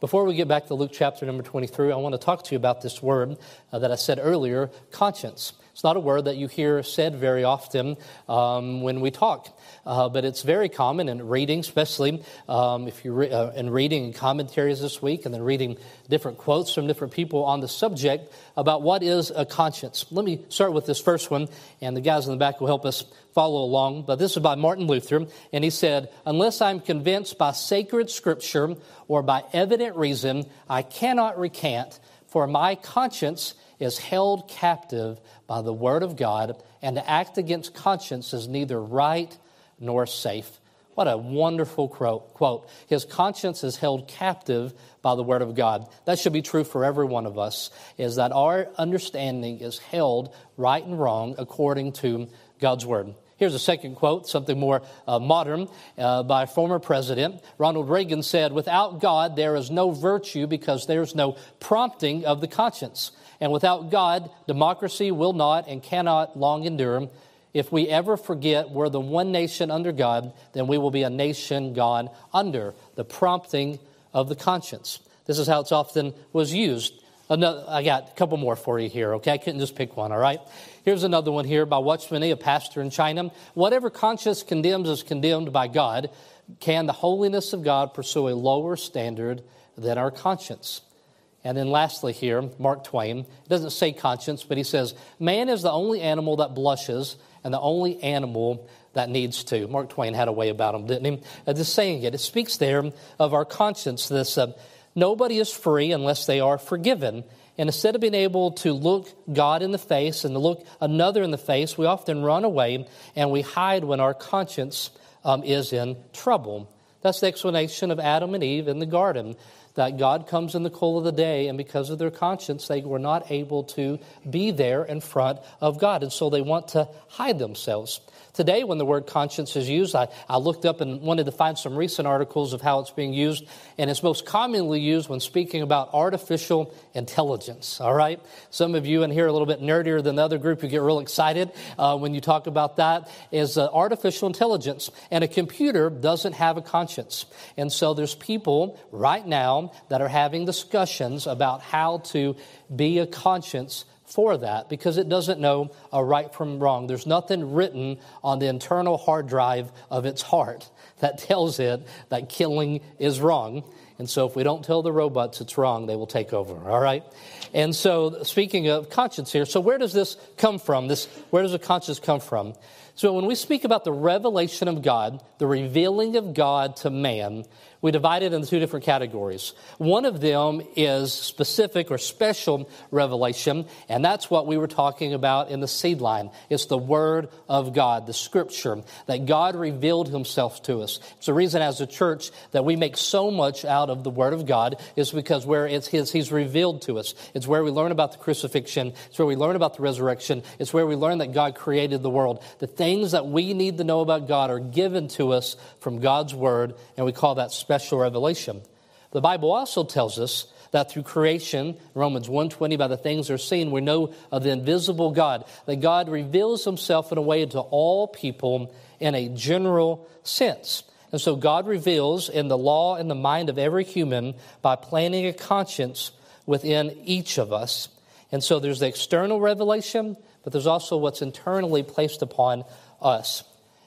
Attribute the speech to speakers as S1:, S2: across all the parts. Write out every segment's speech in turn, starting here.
S1: Before we get back to Luke chapter number 23, I want to talk to you about this word uh, that I said earlier conscience. It's not a word that you hear said very often um, when we talk. Uh, but it's very common in reading, especially um, if you're re- uh, in reading commentaries this week and then reading different quotes from different people on the subject about what is a conscience. Let me start with this first one, and the guys in the back will help us follow along. But this is by Martin Luther, and he said, Unless I'm convinced by sacred scripture or by evident reason, I cannot recant, for my conscience is held captive by the word of God, and to act against conscience is neither right nor safe. What a wonderful quote. His conscience is held captive by the Word of God. That should be true for every one of us, is that our understanding is held right and wrong according to God's Word. Here's a second quote, something more uh, modern, uh, by former president. Ronald Reagan said, Without God, there is no virtue because there's no prompting of the conscience. And without God, democracy will not and cannot long endure. If we ever forget we're the one nation under God, then we will be a nation gone under the prompting of the conscience. This is how it's often was used. Another, I got a couple more for you here, okay? I couldn't just pick one, all right? Here's another one here by Watchman a pastor in China. Whatever conscience condemns is condemned by God. Can the holiness of God pursue a lower standard than our conscience? And then lastly, here, Mark Twain, doesn't say conscience, but he says, Man is the only animal that blushes and the only animal that needs to. Mark Twain had a way about him, didn't he? Uh, just saying it. It speaks there of our conscience. This uh, nobody is free unless they are forgiven. And instead of being able to look God in the face and to look another in the face, we often run away and we hide when our conscience um, is in trouble. That's the explanation of Adam and Eve in the garden that God comes in the cool of the day, and because of their conscience, they were not able to be there in front of God. And so they want to hide themselves. Today, when the word conscience is used, I, I looked up and wanted to find some recent articles of how it's being used, and it's most commonly used when speaking about artificial intelligence. All right? Some of you in here are a little bit nerdier than the other group who get real excited uh, when you talk about that, is uh, artificial intelligence. And a computer doesn't have a conscience. And so there's people right now that are having discussions about how to be a conscience for that because it doesn't know a right from wrong. There's nothing written on the internal hard drive of its heart that tells it that killing is wrong. And so if we don't tell the robots it's wrong, they will take over, all right? And so speaking of conscience here, so where does this come from? This where does the conscience come from? So when we speak about the revelation of God, the revealing of God to man, we divide it into two different categories. One of them is specific or special revelation, and that's what we were talking about in the seed line. It's the Word of God, the Scripture, that God revealed Himself to us. It's the reason as a church that we make so much out of the Word of God is because where it's His, He's revealed to us. It's where we learn about the crucifixion. It's where we learn about the resurrection. It's where we learn that God created the world. The things that we need to know about God are given to us from God's Word, and we call that special revelation. The Bible also tells us that through creation, Romans 1:20, by the things are seen, we know of the invisible God, that God reveals himself in a way to all people in a general sense. And so God reveals in the law and the mind of every human by planting a conscience within each of us. And so there's the external revelation, but there's also what's internally placed upon us.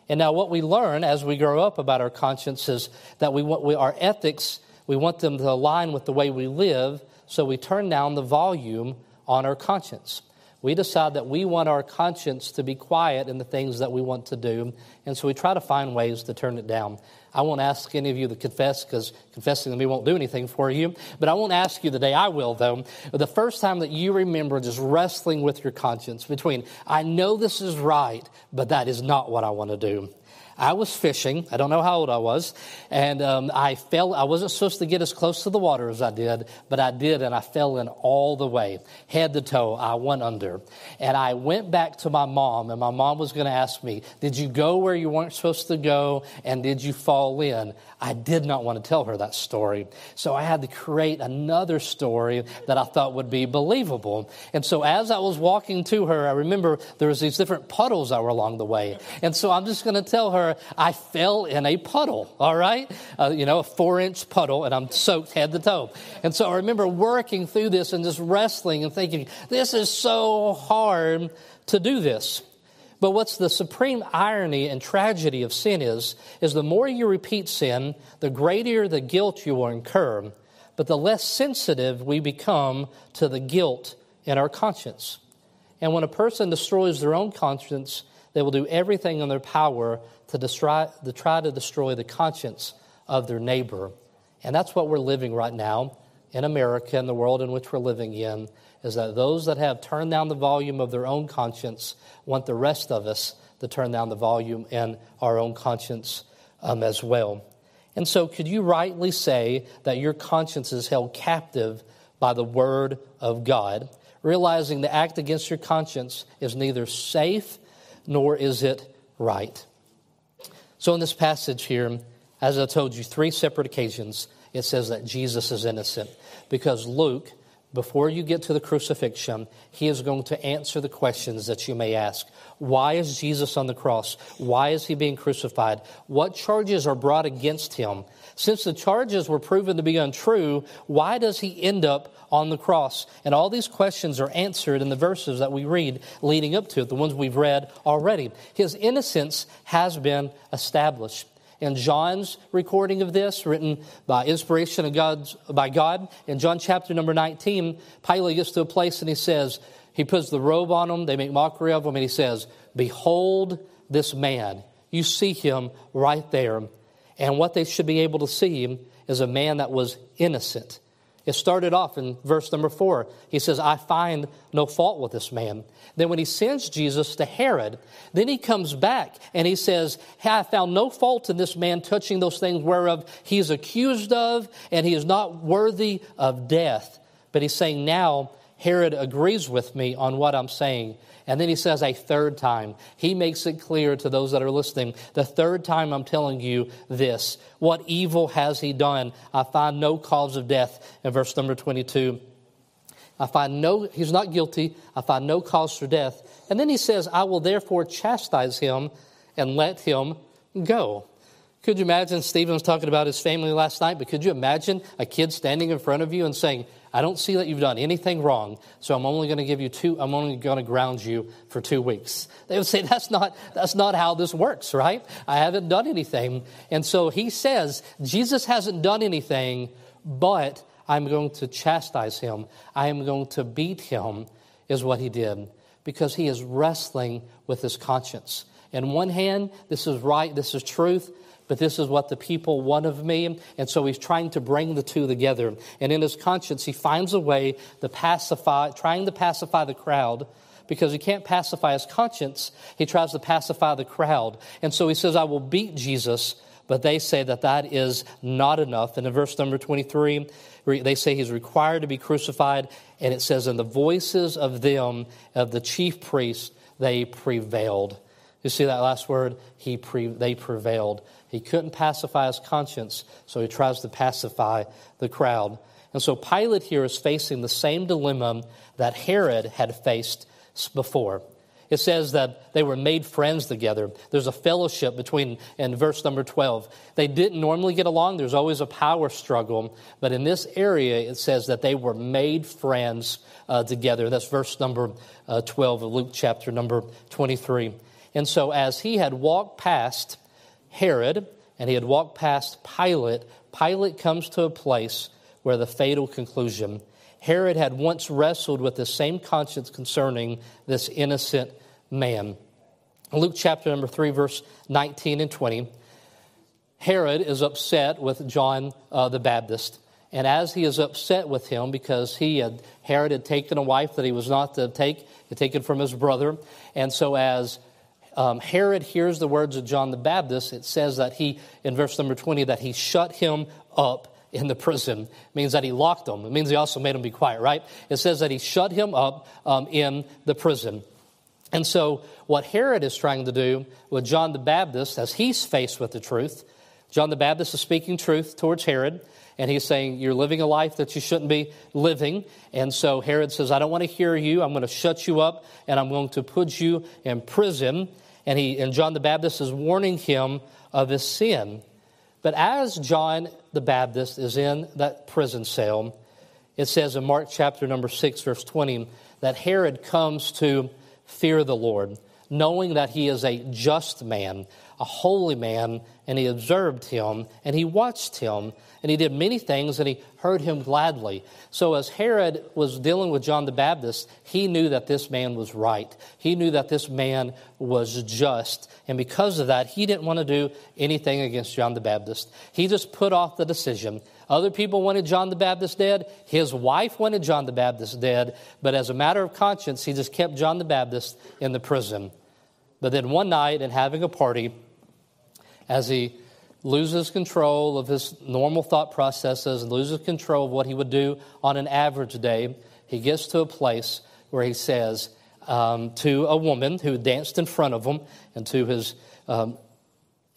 S1: And now, what we learn as we grow up about our conscience is that we want we, our ethics, we want them to align with the way we live, so we turn down the volume on our conscience. We decide that we want our conscience to be quiet in the things that we want to do, and so we try to find ways to turn it down. I won't ask any of you to confess because confessing to me won't do anything for you. But I won't ask you the day I will, though. The first time that you remember just wrestling with your conscience between, I know this is right, but that is not what I want to do. I was fishing. I don't know how old I was. And um, I fell. I wasn't supposed to get as close to the water as I did, but I did, and I fell in all the way, head to toe. I went under. And I went back to my mom, and my mom was going to ask me, Did you go where you weren't supposed to go? And did you fall in? I did not want to tell her that story. So I had to create another story that I thought would be believable. And so as I was walking to her, I remember there was these different puddles that were along the way. And so I'm just going to tell her, I fell in a puddle, all right? Uh, you know, a four inch puddle, and I'm soaked head to toe. And so I remember working through this and just wrestling and thinking, this is so hard to do this. But what's the supreme irony and tragedy of sin is, is the more you repeat sin, the greater the guilt you will incur, but the less sensitive we become to the guilt in our conscience. And when a person destroys their own conscience, they will do everything in their power to, to try to destroy the conscience of their neighbor. And that's what we're living right now in America and the world in which we're living in is that those that have turned down the volume of their own conscience want the rest of us to turn down the volume in our own conscience um, as well. And so, could you rightly say that your conscience is held captive by the Word of God, realizing the act against your conscience is neither safe nor is it right? So, in this passage here, as I told you, three separate occasions, it says that Jesus is innocent because Luke before you get to the crucifixion, he is going to answer the questions that you may ask. Why is Jesus on the cross? Why is he being crucified? What charges are brought against him? Since the charges were proven to be untrue, why does he end up on the cross? And all these questions are answered in the verses that we read leading up to it, the ones we've read already. His innocence has been established in John's recording of this, written by inspiration of God's, by God, in John chapter number 19, Pilate gets to a place and he says, he puts the robe on him, they make mockery of him, and he says, Behold this man. You see him right there. And what they should be able to see is a man that was innocent. It started off in verse number four. He says, I find no fault with this man. Then, when he sends Jesus to Herod, then he comes back and he says, hey, I found no fault in this man touching those things whereof he is accused of, and he is not worthy of death. But he's saying, Now Herod agrees with me on what I'm saying. And then he says a third time. He makes it clear to those that are listening the third time I'm telling you this. What evil has he done? I find no cause of death in verse number 22. I find no, he's not guilty. I find no cause for death. And then he says, I will therefore chastise him and let him go. Could you imagine Stephen was talking about his family last night, but could you imagine a kid standing in front of you and saying, I don't see that you've done anything wrong, so I'm only going to give you two, I'm only going to ground you for two weeks. They would say, that's not, that's not how this works, right? I haven't done anything. And so he says, Jesus hasn't done anything, but I'm going to chastise him. I am going to beat him, is what he did, because he is wrestling with his conscience. In one hand, this is right, this is truth but this is what the people want of me. And so he's trying to bring the two together. And in his conscience, he finds a way to pacify, trying to pacify the crowd because he can't pacify his conscience. He tries to pacify the crowd. And so he says, I will beat Jesus. But they say that that is not enough. And in verse number 23, they say he's required to be crucified. And it says, in the voices of them, of the chief priests, they prevailed. You see that last word? He pre, they prevailed. He couldn't pacify his conscience, so he tries to pacify the crowd. And so Pilate here is facing the same dilemma that Herod had faced before. It says that they were made friends together. There's a fellowship between, in verse number 12. They didn't normally get along. There's always a power struggle. But in this area, it says that they were made friends uh, together. That's verse number uh, 12 of Luke chapter number 23. And so as he had walked past Herod and he had walked past Pilate, Pilate comes to a place where the fatal conclusion. Herod had once wrestled with the same conscience concerning this innocent man. Luke chapter number 3, verse 19 and 20. Herod is upset with John uh, the Baptist. And as he is upset with him because he had, Herod had taken a wife that he was not to take, had taken from his brother. And so as um, Herod hears the words of John the Baptist, it says that he, in verse number 20, that he shut him up in the prison. It means that he locked him. It means he also made him be quiet, right? It says that he shut him up um, in the prison. And so, what Herod is trying to do with John the Baptist, as he's faced with the truth, John the Baptist is speaking truth towards Herod, and he's saying, You're living a life that you shouldn't be living. And so Herod says, I don't want to hear you. I'm going to shut you up, and I'm going to put you in prison. and, he, and John the Baptist is warning him of his sin. But as John the Baptist is in that prison cell, it says in Mark chapter number 6, verse 20, that Herod comes to fear the Lord, knowing that he is a just man, a holy man, and he observed him, and he watched him, and he did many things, and he heard him gladly. So, as Herod was dealing with John the Baptist, he knew that this man was right. He knew that this man was just. And because of that, he didn't want to do anything against John the Baptist. He just put off the decision. Other people wanted John the Baptist dead. His wife wanted John the Baptist dead. But as a matter of conscience, he just kept John the Baptist in the prison. But then one night, in having a party, as he loses control of his normal thought processes and loses control of what he would do on an average day, he gets to a place where he says um, to a woman who danced in front of him and to his um,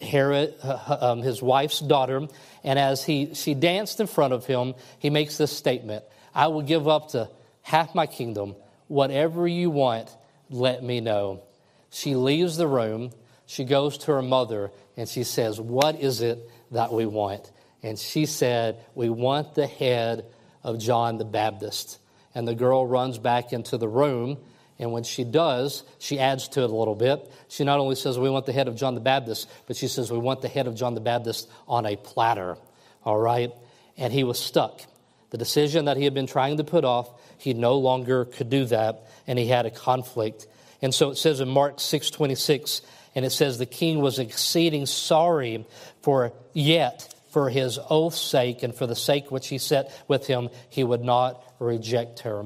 S1: Herod, uh, um, his wife's daughter, and as he, she danced in front of him, he makes this statement I will give up to half my kingdom. Whatever you want, let me know. She leaves the room. She goes to her mother and she says, What is it that we want? And she said, We want the head of John the Baptist. And the girl runs back into the room. And when she does, she adds to it a little bit. She not only says, We want the head of John the Baptist, but she says, We want the head of John the Baptist on a platter. All right? And he was stuck. The decision that he had been trying to put off, he no longer could do that, and he had a conflict. And so it says in Mark 6 26, and it says the king was exceeding sorry for yet for his oath's sake and for the sake which he set with him, he would not reject her.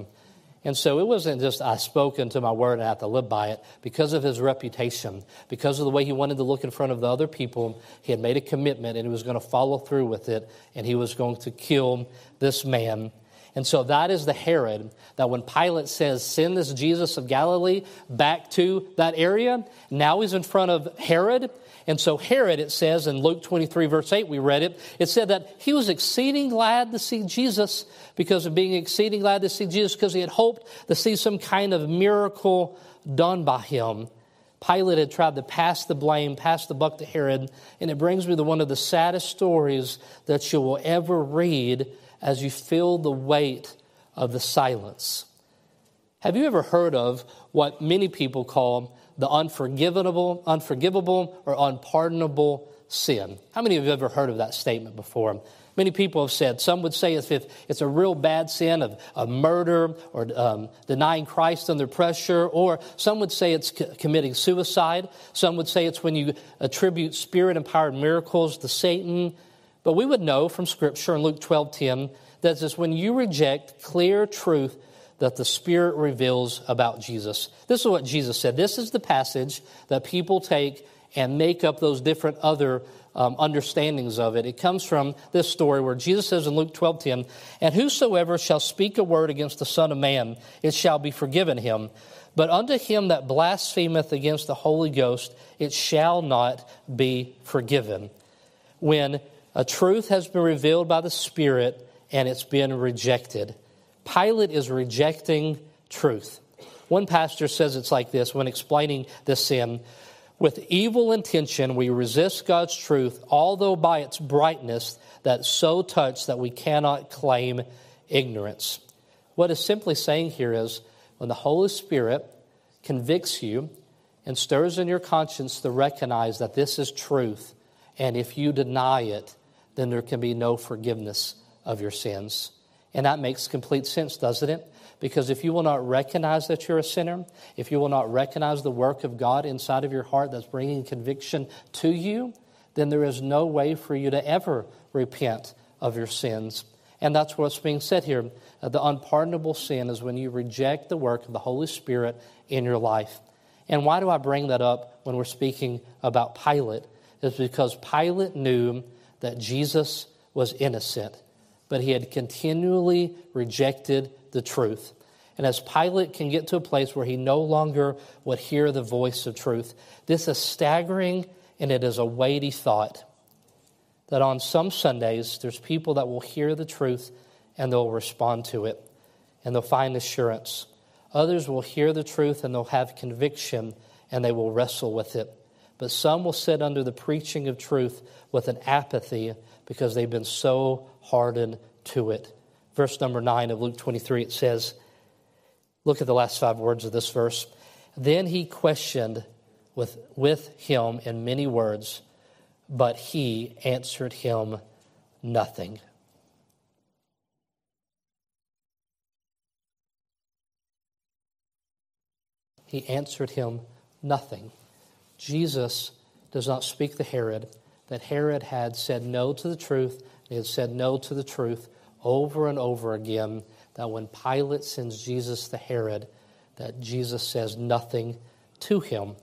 S1: And so it wasn't just I spoke into my word and I have to live by it. Because of his reputation, because of the way he wanted to look in front of the other people, he had made a commitment and he was going to follow through with it and he was going to kill this man and so that is the Herod that when Pilate says, send this Jesus of Galilee back to that area, now he's in front of Herod. And so Herod, it says in Luke 23, verse 8, we read it, it said that he was exceeding glad to see Jesus because of being exceeding glad to see Jesus because he had hoped to see some kind of miracle done by him. Pilate had tried to pass the blame, pass the buck to Herod, and it brings me to one of the saddest stories that you will ever read as you feel the weight of the silence. Have you ever heard of what many people call the unforgivable, unforgivable or unpardonable sin? How many of you have ever heard of that statement before? Many people have said, some would say if it's a real bad sin of, of murder or um, denying Christ under pressure, or some would say it's committing suicide. Some would say it's when you attribute spirit empowered miracles to Satan. But we would know from Scripture in Luke 12 10 that it's when you reject clear truth that the Spirit reveals about Jesus. This is what Jesus said. This is the passage that people take and make up those different other um, understandings of it. It comes from this story where Jesus says in Luke 12 10, And whosoever shall speak a word against the Son of Man, it shall be forgiven him. But unto him that blasphemeth against the Holy Ghost, it shall not be forgiven. When a truth has been revealed by the Spirit and it's been rejected. Pilate is rejecting truth. One pastor says it's like this when explaining this sin. With evil intention, we resist God's truth, although by its brightness that so touch that we cannot claim ignorance. What is simply saying here is when the Holy Spirit convicts you and stirs in your conscience to recognize that this is truth, and if you deny it, then there can be no forgiveness of your sins. And that makes complete sense, doesn't it? Because if you will not recognize that you're a sinner, if you will not recognize the work of God inside of your heart that's bringing conviction to you, then there is no way for you to ever repent of your sins. And that's what's being said here. Uh, the unpardonable sin is when you reject the work of the Holy Spirit in your life. And why do I bring that up when we're speaking about Pilate? Is because Pilate knew that Jesus was innocent, but he had continually rejected the truth. And as Pilate can get to a place where he no longer would hear the voice of truth, this is staggering and it is a weighty thought. That on some Sundays, there's people that will hear the truth and they'll respond to it and they'll find assurance. Others will hear the truth and they'll have conviction and they will wrestle with it. But some will sit under the preaching of truth with an apathy because they've been so hardened to it. Verse number 9 of Luke 23, it says, Look at the last five words of this verse. Then he questioned with, with him in many words, but he answered him nothing. He answered him nothing. Jesus does not speak to Herod that Herod had said no to the truth. He had said no to the truth over and over again. That when Pilate sends Jesus to Herod, that Jesus says nothing to him.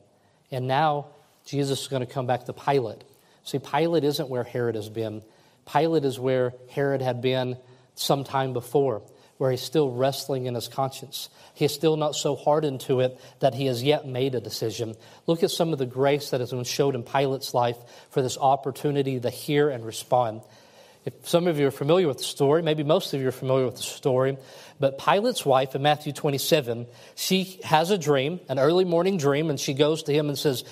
S1: And now Jesus is going to come back to Pilate. See, Pilate isn't where Herod has been. Pilate is where Herod had been some time before, where he's still wrestling in his conscience. He is still not so hardened to it that he has yet made a decision. Look at some of the grace that has been showed in Pilate's life for this opportunity to hear and respond. If some of you are familiar with the story, maybe most of you are familiar with the story, but Pilate's wife in Matthew 27, she has a dream, an early morning dream, and she goes to him and says,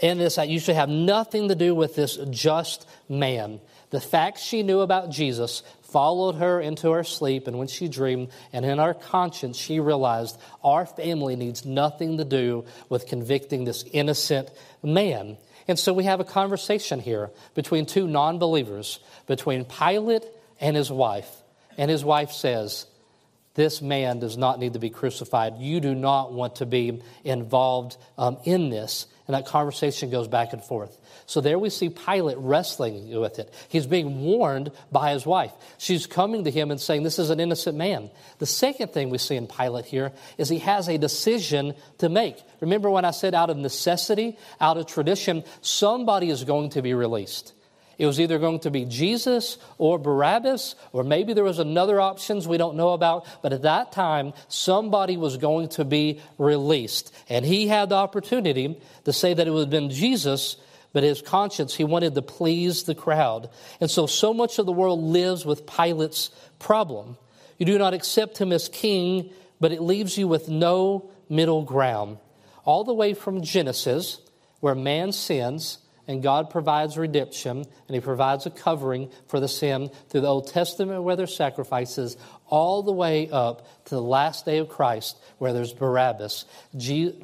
S1: and this I usually have nothing to do with this just man. The facts she knew about Jesus followed her into her sleep, and when she dreamed, and in her conscience, she realized our family needs nothing to do with convicting this innocent man. And so we have a conversation here between two non believers, between Pilate and his wife. And his wife says, This man does not need to be crucified. You do not want to be involved um, in this. And that conversation goes back and forth. So there we see Pilate wrestling with it. He's being warned by his wife. She's coming to him and saying, This is an innocent man. The second thing we see in Pilate here is he has a decision to make. Remember when I said out of necessity, out of tradition, somebody is going to be released. It was either going to be Jesus or Barabbas, or maybe there was another options we don't know about. But at that time, somebody was going to be released. And he had the opportunity to say that it would have been Jesus, but his conscience, he wanted to please the crowd. And so, so much of the world lives with Pilate's problem. You do not accept him as king, but it leaves you with no middle ground. All the way from Genesis, where man sins, and God provides redemption, and He provides a covering for the sin through the Old Testament where there's sacrifices, all the way up to the last day of Christ where there's Barabbas.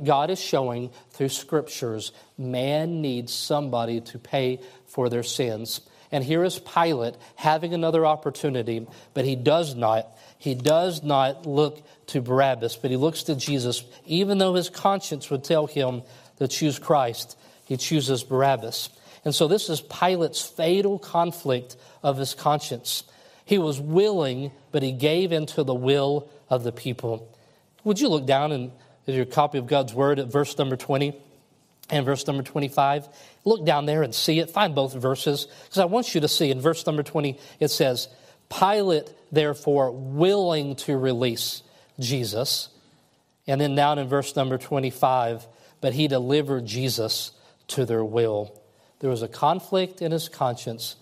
S1: God is showing through scriptures man needs somebody to pay for their sins. And here is Pilate having another opportunity, but he does not. He does not look to Barabbas, but he looks to Jesus, even though his conscience would tell him to choose Christ he chooses Barabbas. And so this is Pilate's fatal conflict of his conscience. He was willing, but he gave into the will of the people. Would you look down in your copy of God's Word at verse number 20 and verse number 25? Look down there and see it. Find both verses because I want you to see in verse number 20 it says, Pilate, therefore, willing to release Jesus. And then down in verse number 25, but he delivered Jesus to their will. There is a conflict in his conscience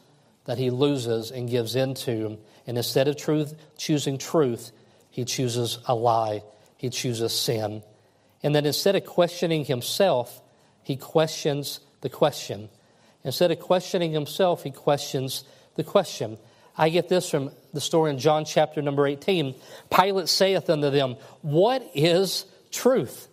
S1: that he loses and gives into. And instead of truth, choosing truth, he chooses a lie. He chooses sin. And then instead of questioning himself, he questions the question. Instead of questioning himself, he questions the question. I get this from the story in John chapter number 18. Pilate saith unto them, What is truth?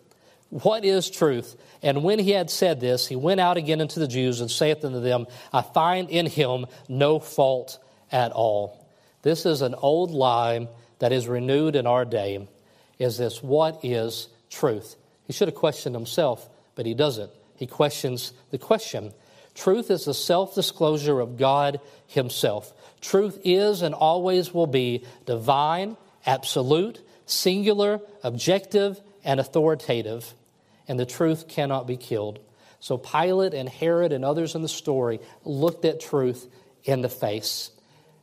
S1: What is truth? And when he had said this, he went out again into the Jews and saith unto them, I find in him no fault at all. This is an old lie that is renewed in our day. Is this what is truth? He should have questioned himself, but he doesn't. He questions the question. Truth is the self disclosure of God Himself. Truth is and always will be divine, absolute, singular, objective, and authoritative and the truth cannot be killed. So Pilate and Herod and others in the story looked at truth in the face.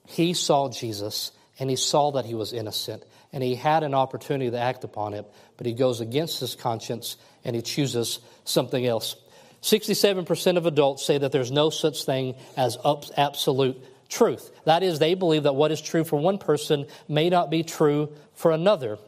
S1: He saw Jesus and he saw that he was innocent and he had an opportunity to act upon it, but he goes against his conscience and he chooses something else. 67% of adults say that there's no such thing as absolute truth. That is, they believe that what is true for one person may not be true for another.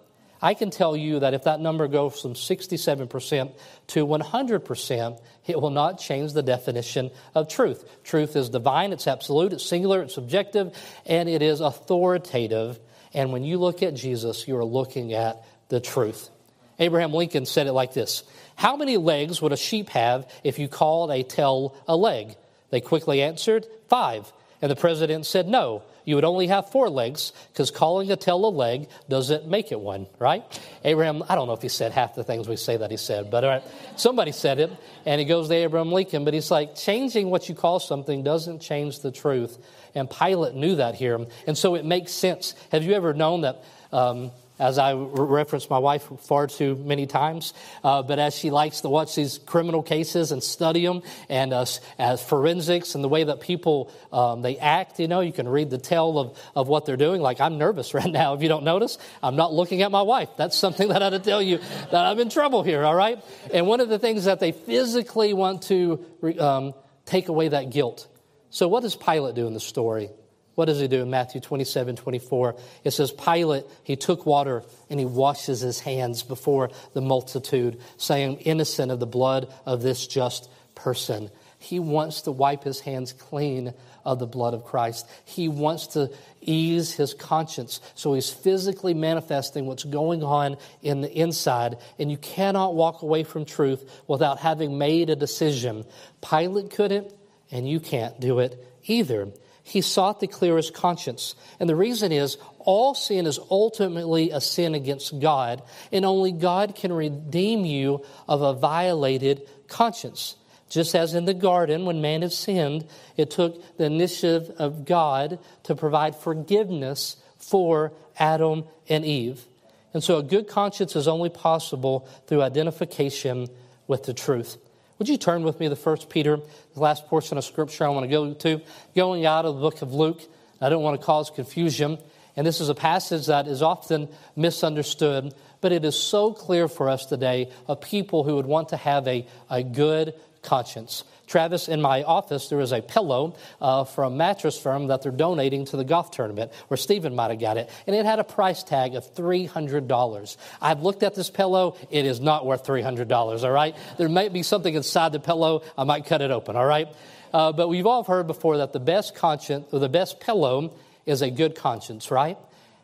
S1: I can tell you that if that number goes from 67% to 100%, it will not change the definition of truth. Truth is divine, it's absolute, it's singular, it's subjective, and it is authoritative. And when you look at Jesus, you are looking at the truth. Abraham Lincoln said it like this How many legs would a sheep have if you called a tail a leg? They quickly answered, Five. And the president said, No, you would only have four legs because calling a tail a leg doesn't make it one, right? Abraham, I don't know if he said half the things we say that he said, but somebody said it. And he goes to Abraham Lincoln, but he's like, changing what you call something doesn't change the truth. And Pilate knew that here. And so it makes sense. Have you ever known that? Um, as I reference my wife far too many times, uh, but as she likes to watch these criminal cases and study them, and uh, as forensics and the way that people um, they act, you know, you can read the tale of, of what they're doing. Like I'm nervous right now. If you don't notice, I'm not looking at my wife. That's something that I had to tell you that I'm in trouble here. All right, and one of the things that they physically want to um, take away that guilt. So what does Pilate do in the story? What does he do in Matthew 27 24? It says, Pilate, he took water and he washes his hands before the multitude, saying, Innocent of the blood of this just person. He wants to wipe his hands clean of the blood of Christ. He wants to ease his conscience. So he's physically manifesting what's going on in the inside. And you cannot walk away from truth without having made a decision. Pilate couldn't, and you can't do it either. He sought to clear his conscience. And the reason is all sin is ultimately a sin against God, and only God can redeem you of a violated conscience. Just as in the garden, when man had sinned, it took the initiative of God to provide forgiveness for Adam and Eve. And so a good conscience is only possible through identification with the truth. Would you turn with me to 1 Peter, the last portion of Scripture I want to go to, going out of the book of Luke. I don't want to cause confusion. And this is a passage that is often misunderstood, but it is so clear for us today of people who would want to have a, a good conscience. Travis, in my office, there is a pillow uh, from a mattress firm that they're donating to the golf tournament, where Stephen might have got it, and it had a price tag of $300. I've looked at this pillow, it is not worth $300, all right? There might be something inside the pillow, I might cut it open, all right? Uh, but we've all heard before that the best conscience, or the best pillow, is a good conscience, right?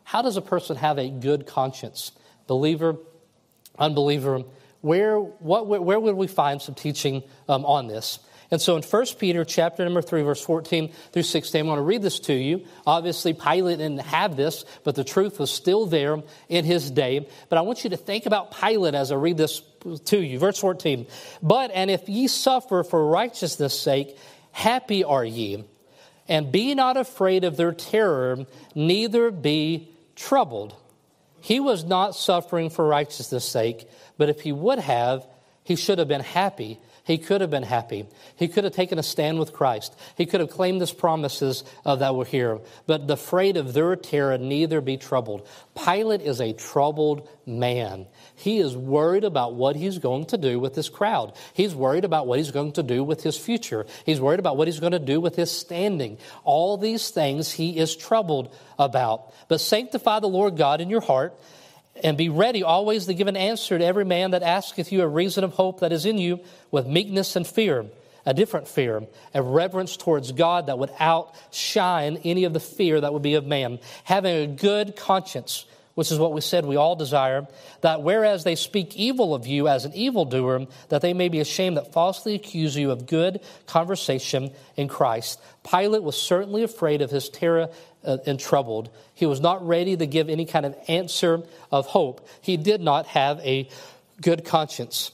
S1: How does a person have a good conscience? Believer, unbeliever, where, what, where would we find some teaching um, on this? And so in 1 Peter chapter number 3, verse 14 through 16, I want to read this to you. Obviously, Pilate didn't have this, but the truth was still there in his day. But I want you to think about Pilate as I read this to you. Verse 14. But, and if ye suffer for righteousness' sake, happy are ye. And be not afraid of their terror, neither be troubled. He was not suffering for righteousness' sake, but if he would have, he should have been happy. He could have been happy. He could have taken a stand with Christ. He could have claimed his promises uh, that were here. But the afraid of their terror, neither be troubled. Pilate is a troubled man. He is worried about what he's going to do with this crowd. He's worried about what he's going to do with his future. He's worried about what he's going to do with his standing. All these things he is troubled about. But sanctify the Lord God in your heart and be ready always to give an answer to every man that asketh you a reason of hope that is in you with meekness and fear, a different fear, a reverence towards God that would outshine any of the fear that would be of man, having a good conscience, which is what we said we all desire, that whereas they speak evil of you as an evildoer, that they may be ashamed that falsely accuse you of good conversation in Christ. Pilate was certainly afraid of his terror uh, and troubled. He was not ready to give any kind of answer of hope. He did not have a good conscience.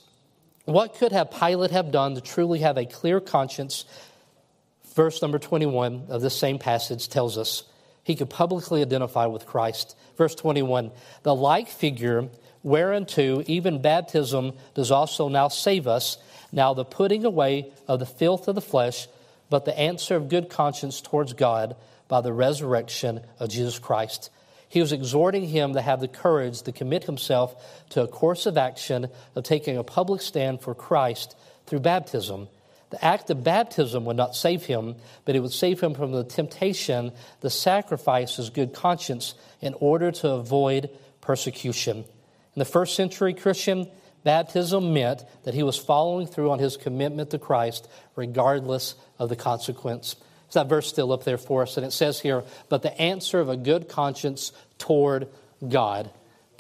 S1: What could have Pilate have done to truly have a clear conscience? Verse number 21 of this same passage tells us he could publicly identify with Christ. Verse 21 The like figure whereunto even baptism does also now save us, now the putting away of the filth of the flesh, but the answer of good conscience towards God by the resurrection of Jesus Christ. He was exhorting him to have the courage to commit himself to a course of action of taking a public stand for Christ through baptism. The act of baptism would not save him, but it would save him from the temptation to sacrifice his good conscience in order to avoid persecution. In the first century Christian, baptism meant that he was following through on his commitment to Christ regardless of the consequence. Is that verse still up there for us? And it says here, but the answer of a good conscience toward God.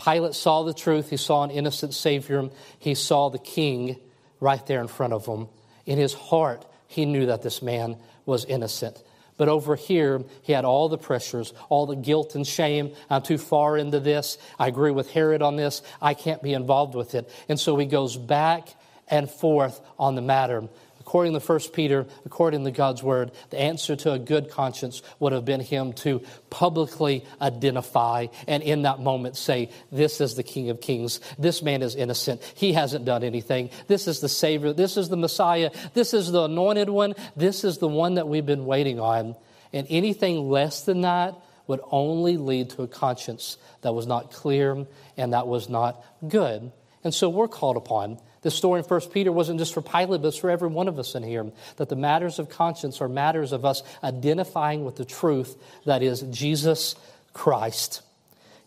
S1: Pilate saw the truth. He saw an innocent Savior. He saw the King right there in front of him. In his heart, he knew that this man was innocent. But over here, he had all the pressures, all the guilt and shame. I'm too far into this. I agree with Herod on this. I can't be involved with it. And so he goes back and forth on the matter. According to 1 Peter, according to God's word, the answer to a good conscience would have been him to publicly identify and in that moment say, This is the King of Kings. This man is innocent. He hasn't done anything. This is the Savior. This is the Messiah. This is the anointed one. This is the one that we've been waiting on. And anything less than that would only lead to a conscience that was not clear and that was not good. And so we're called upon the story in 1 Peter wasn't just for Pilate, but it's for every one of us in here. That the matters of conscience are matters of us identifying with the truth that is Jesus Christ.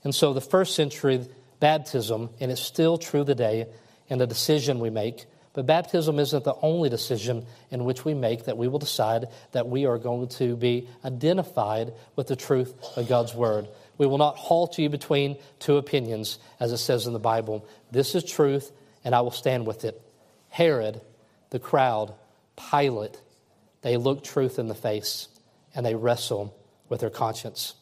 S1: And so the first century baptism, and it's still true today, and the decision we make. But baptism isn't the only decision in which we make that we will decide that we are going to be identified with the truth of God's Word. We will not halt you between two opinions, as it says in the Bible. This is truth, and I will stand with it. Herod, the crowd, Pilate, they look truth in the face and they wrestle with their conscience.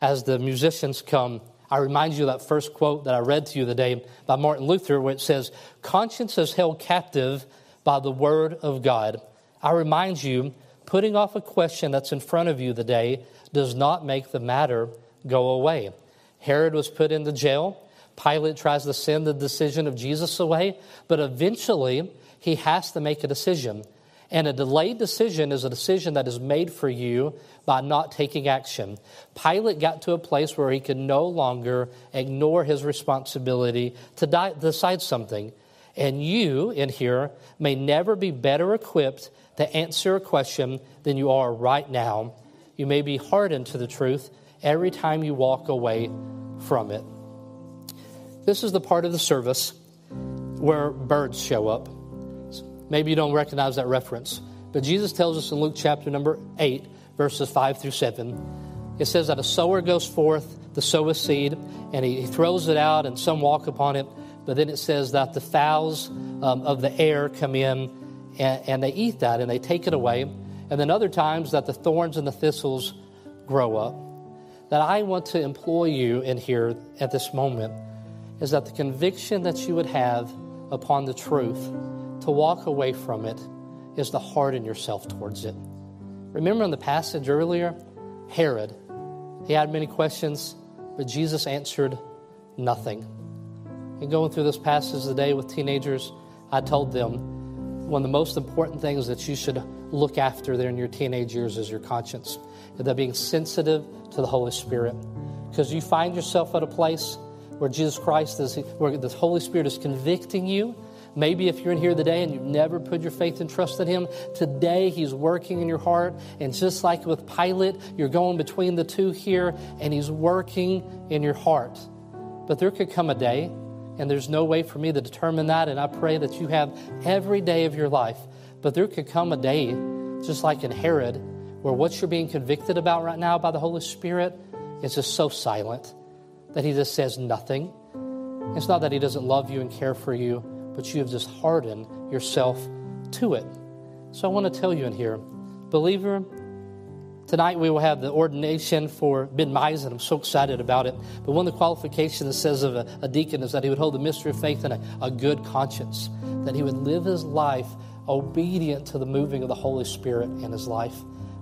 S1: As the musicians come, I remind you of that first quote that I read to you today by Martin Luther, where it says, Conscience is held captive by the word of God. I remind you, putting off a question that's in front of you today does not make the matter go away. Herod was put into jail. Pilate tries to send the decision of Jesus away, but eventually he has to make a decision. And a delayed decision is a decision that is made for you by not taking action. Pilate got to a place where he could no longer ignore his responsibility to decide something. And you in here may never be better equipped to answer a question than you are right now. You may be hardened to the truth every time you walk away from it. This is the part of the service where birds show up. Maybe you don't recognize that reference, but Jesus tells us in Luke chapter number 8, verses 5 through 7. It says that a sower goes forth to sow a seed, and he throws it out, and some walk upon it. But then it says that the fowls um, of the air come in and, and they eat that and they take it away. And then other times that the thorns and the thistles grow up. That I want to employ you in here at this moment is that the conviction that you would have upon the truth to walk away from it is to harden yourself towards it. Remember in the passage earlier, Herod, he had many questions, but Jesus answered nothing. And going through this passage today with teenagers, I told them one of the most important things that you should look after there in your teenage years is your conscience. and That being sensitive to the Holy Spirit. Because you find yourself at a place where Jesus Christ is, where the Holy Spirit is convicting you. Maybe if you're in here today and you've never put your faith and trust in Him, today He's working in your heart. And just like with Pilate, you're going between the two here, and He's working in your heart. But there could come a day, and there's no way for me to determine that, and I pray that you have every day of your life. But there could come a day, just like in Herod, where what you're being convicted about right now by the Holy Spirit is just so silent that he just says nothing. It's not that he doesn't love you and care for you, but you have just hardened yourself to it. So I want to tell you in here, believer, tonight we will have the ordination for Ben Meisen. I'm so excited about it. But one of the qualifications it says of a, a, deacon is that he would hold the mystery of faith and a, a good conscience, that he would live his life obedient to the moving of the Holy Spirit in his life.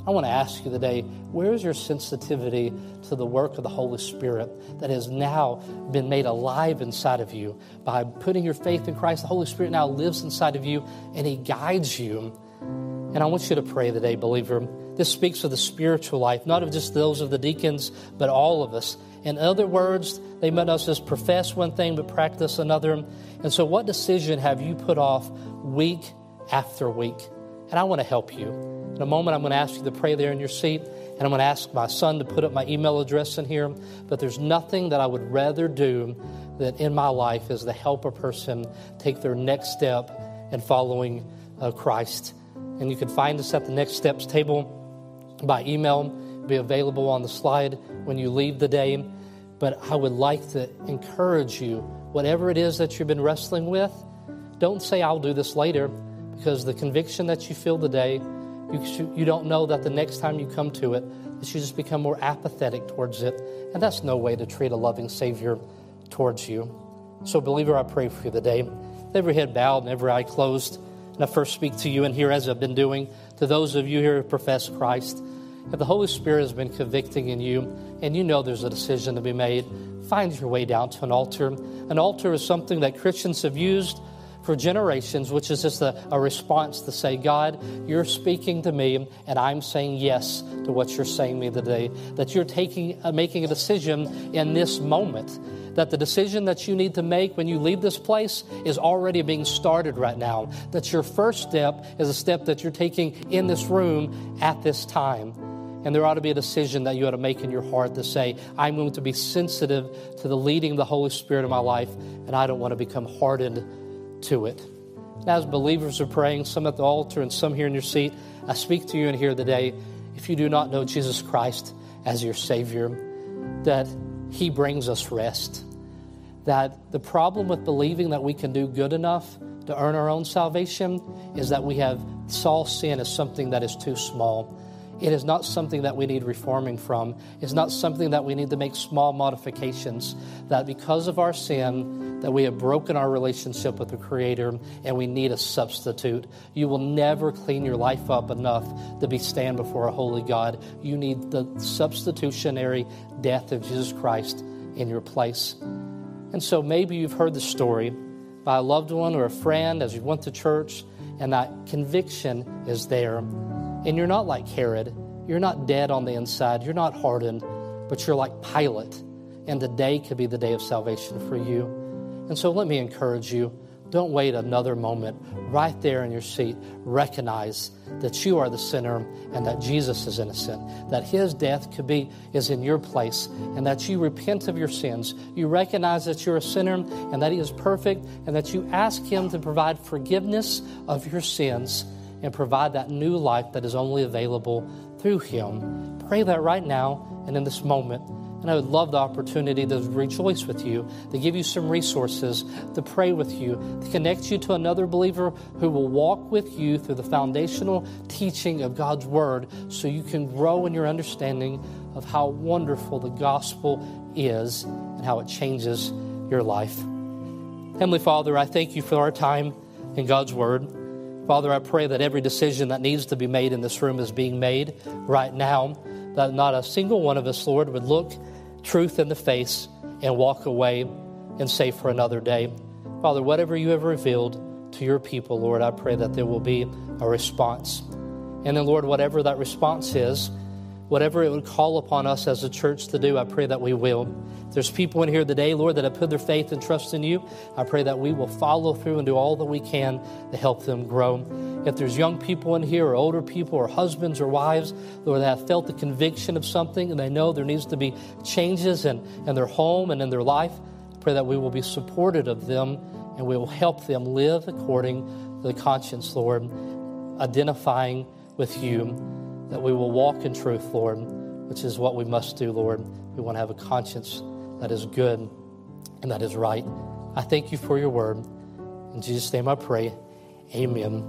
S1: I want to ask you today where is your sensitivity to the work of the Holy Spirit that has now been made alive inside of you by putting your faith in Christ? The Holy Spirit now lives inside of you and He guides you. And I want you to pray today, believer. This speaks of the spiritual life, not of just those of the deacons, but all of us. In other words, they might not just profess one thing but practice another. And so, what decision have you put off week after week? And I want to help you. In a moment, I'm going to ask you to pray there in your seat, and I'm going to ask my son to put up my email address in here. But there's nothing that I would rather do that in my life is to help a person take their next step in following uh, Christ. And you can find us at the Next Steps table by email, be available on the slide when you leave the day. But I would like to encourage you, whatever it is that you've been wrestling with, don't say, I'll do this later, because the conviction that you feel today, you, you don't know that the next time you come to it, that you just become more apathetic towards it. And that's no way to treat a loving Savior towards you. So, believer, I pray for you today. Every head bowed and every eye closed. And I first speak to you in here, as I've been doing, to those of you here who profess Christ. If the Holy Spirit has been convicting in you, and you know there's a decision to be made, find your way down to an altar. An altar is something that Christians have used for generations, which is just a, a, response to say, God, you're speaking to me, and I'm saying yes to what you're saying to me today. That you're taking, uh, making a decision in this moment. That the decision that you need to make when you leave this place is already being started right now. That your first step is a step that you're taking in this room at this time. And there ought to be a decision that you ought to make in your heart to say, I'm going to be sensitive to the leading of the Holy Spirit in my life, and I don't want to become hardened to it. As believers are praying, some at the altar and some here in your seat, I speak to you in here today. If you do not know Jesus Christ as your Savior, that He brings us rest. That the problem with believing that we can do good enough to earn our own salvation is that we have saw sin as something that is too small. It is not something that we need reforming from. It's not something that we need to make small modifications. That because of our sin, that we have broken our relationship with the Creator and we need a substitute. You will never clean your life up enough to be stand before a holy God. You need the substitutionary death of Jesus Christ in your place. And so maybe you've heard the story by a loved one or a friend as you went to church, and that conviction is there and you're not like Herod. You're not dead on the inside. You're not hardened, but you're like Pilate. And the day could be the day of salvation for you. And so let me encourage you don't wait another moment. Right there in your seat, recognize that you are the sinner and that Jesus is innocent, that his death could be is in your place, and that you repent of your sins. You recognize that you're a sinner and that he is perfect, and that you ask him to provide forgiveness of your sins and provide that new life that is only available through Him. Pray that right now and in this moment. And I would love the opportunity to rejoice with you, to give you some resources, to pray with you, to connect you to another believer who will walk with you through the foundational teaching of God's Word so you can grow in your understanding of how wonderful the gospel is and how it changes your life. Heavenly Father, I thank you for our time in God's Word. Father, I pray that every decision that needs to be made in this room is being made right now, that not a single one of us, Lord, would look truth in the face and walk away and say for another day. Father, whatever you have revealed to your people, Lord, I pray that there will be a response. And then, Lord, whatever that response is, whatever it would call upon us as a church to do, I pray that we will. There's people in here today, Lord, that have put their faith and trust in you. I pray that we will follow through and do all that we can to help them grow. If there's young people in here, or older people, or husbands or wives, Lord, that have felt the conviction of something and they know there needs to be changes in, in their home and in their life, I pray that we will be supportive of them and we will help them live according to the conscience, Lord, identifying with you, that we will walk in truth, Lord, which is what we must do, Lord. We want to have a conscience that is good and that is right. I thank you for your word. In Jesus' name I pray. Amen.